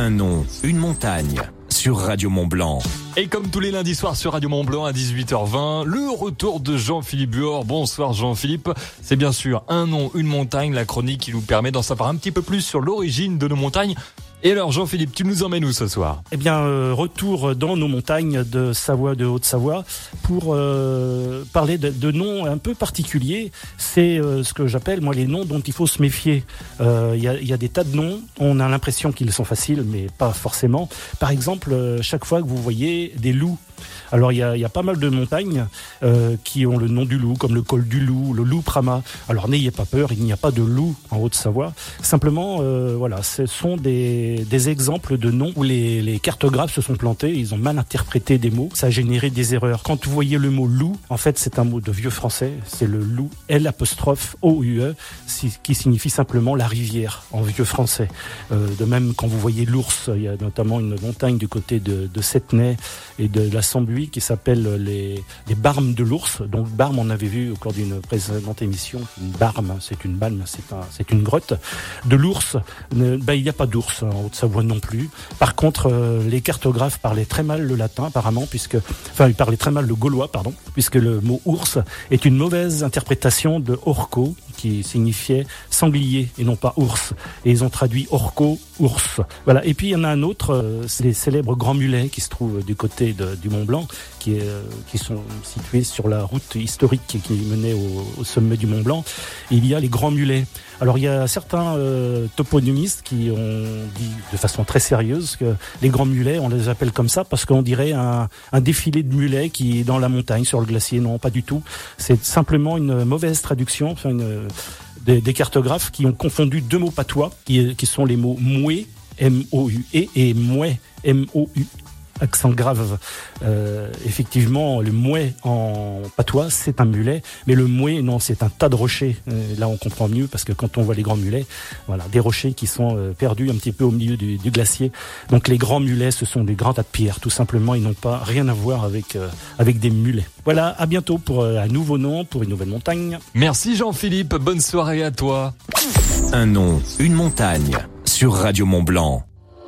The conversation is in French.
Un nom, une montagne sur Radio Mont Blanc. Et comme tous les lundis soirs sur Radio Mont Blanc à 18h20, le retour de Jean-Philippe Buor. Bonsoir Jean-Philippe. C'est bien sûr un nom, une montagne, la chronique qui nous permet d'en savoir un petit peu plus sur l'origine de nos montagnes. Et alors Jean-Philippe, tu nous emmènes où ce soir? Eh bien, euh, retour dans nos montagnes de Savoie, de Haute-Savoie, pour euh, parler de, noms un peu particuliers. C'est euh, ce que j'appelle, moi, les noms dont il faut se méfier. Il y, a, des tas de noms, on a l'impression qu'ils sont faciles, mais pas forcément. Par exemple, chaque fois que vous voyez des loups, alors il y a, pas mal de montagnes euh, qui ont le nom du loup, comme le col du loup, le loup Prama. Alors n'ayez pas peur, il n'y a pas de loup en Haute-Savoie. Simplement, euh, voilà, ce sont des, exemples de noms où les, cartographes se sont plantés, ils ont mal interprété des mots, ça a généré des erreurs. Quand vous voyez le mot loup, en fait c'est un mot de vieux français, c'est le loup L apostrophe O U E, qui signifie simplement la rivière en vieux français. Euh, de même quand vous voyez l'ours, il y a notamment une montagne du côté de, de Setnay et de la Qui s'appelle les, barmes de l'ours. Donc barme, on avait vu au cours d'une précédente émission, une barme, c'est une balme, c'est une grotte. De l'ours, ben, il n'y a pas d'ours en Haute-Savoie non plus. Par contre, euh, les cartographes parlaient très mal le latin apparemment, puisque, enfin, ils parlaient très mal le gaulois, pardon, puisque le mot ours est une mauvaise interprétation de orco, qui signifiait sanglier et non pas ours. Et ils ont traduit orco, ours. Voilà. Et puis il y en a un autre, euh, c'est les célèbres grands mulets qui se trouvent du côté du Mont Blanc, euh, qui sont situés sur la route historique qui, menait au, sommet du Mont Blanc. il y a les grands mulets. Alors il y a certains euh, toponymistes qui ont dit de façon très sérieuse que les grands mulets, on les appelle comme ça parce qu'on dirait un, défilé de mulets qui est dans la montagne, sur le glacier. Non, pas du tout. C'est simplement une mauvaise traduction, des, des, cartographes qui ont confondu deux mots patois, qui, sont les mots moué, M-O-U-E, et mouet, M-O-U accent grave. Euh, effectivement, le mouet en patois, c'est un mulet, mais le mouet, non, c'est un tas de rochers. Euh, là, on comprend mieux parce que quand on voit les grands mulets, voilà, des rochers qui sont euh, perdus un petit peu au milieu du, du, glacier. Donc, les grands mulets, ce sont des grands tas de pierres, tout simplement. Ils n'ont pas rien à voir avec avec des mulets. Voilà, à bientôt pour un nouveau nom, pour une nouvelle montagne. Merci Jean-Philippe. Bonne soirée à toi. Un nom, une montagne sur Radio Mont Blanc.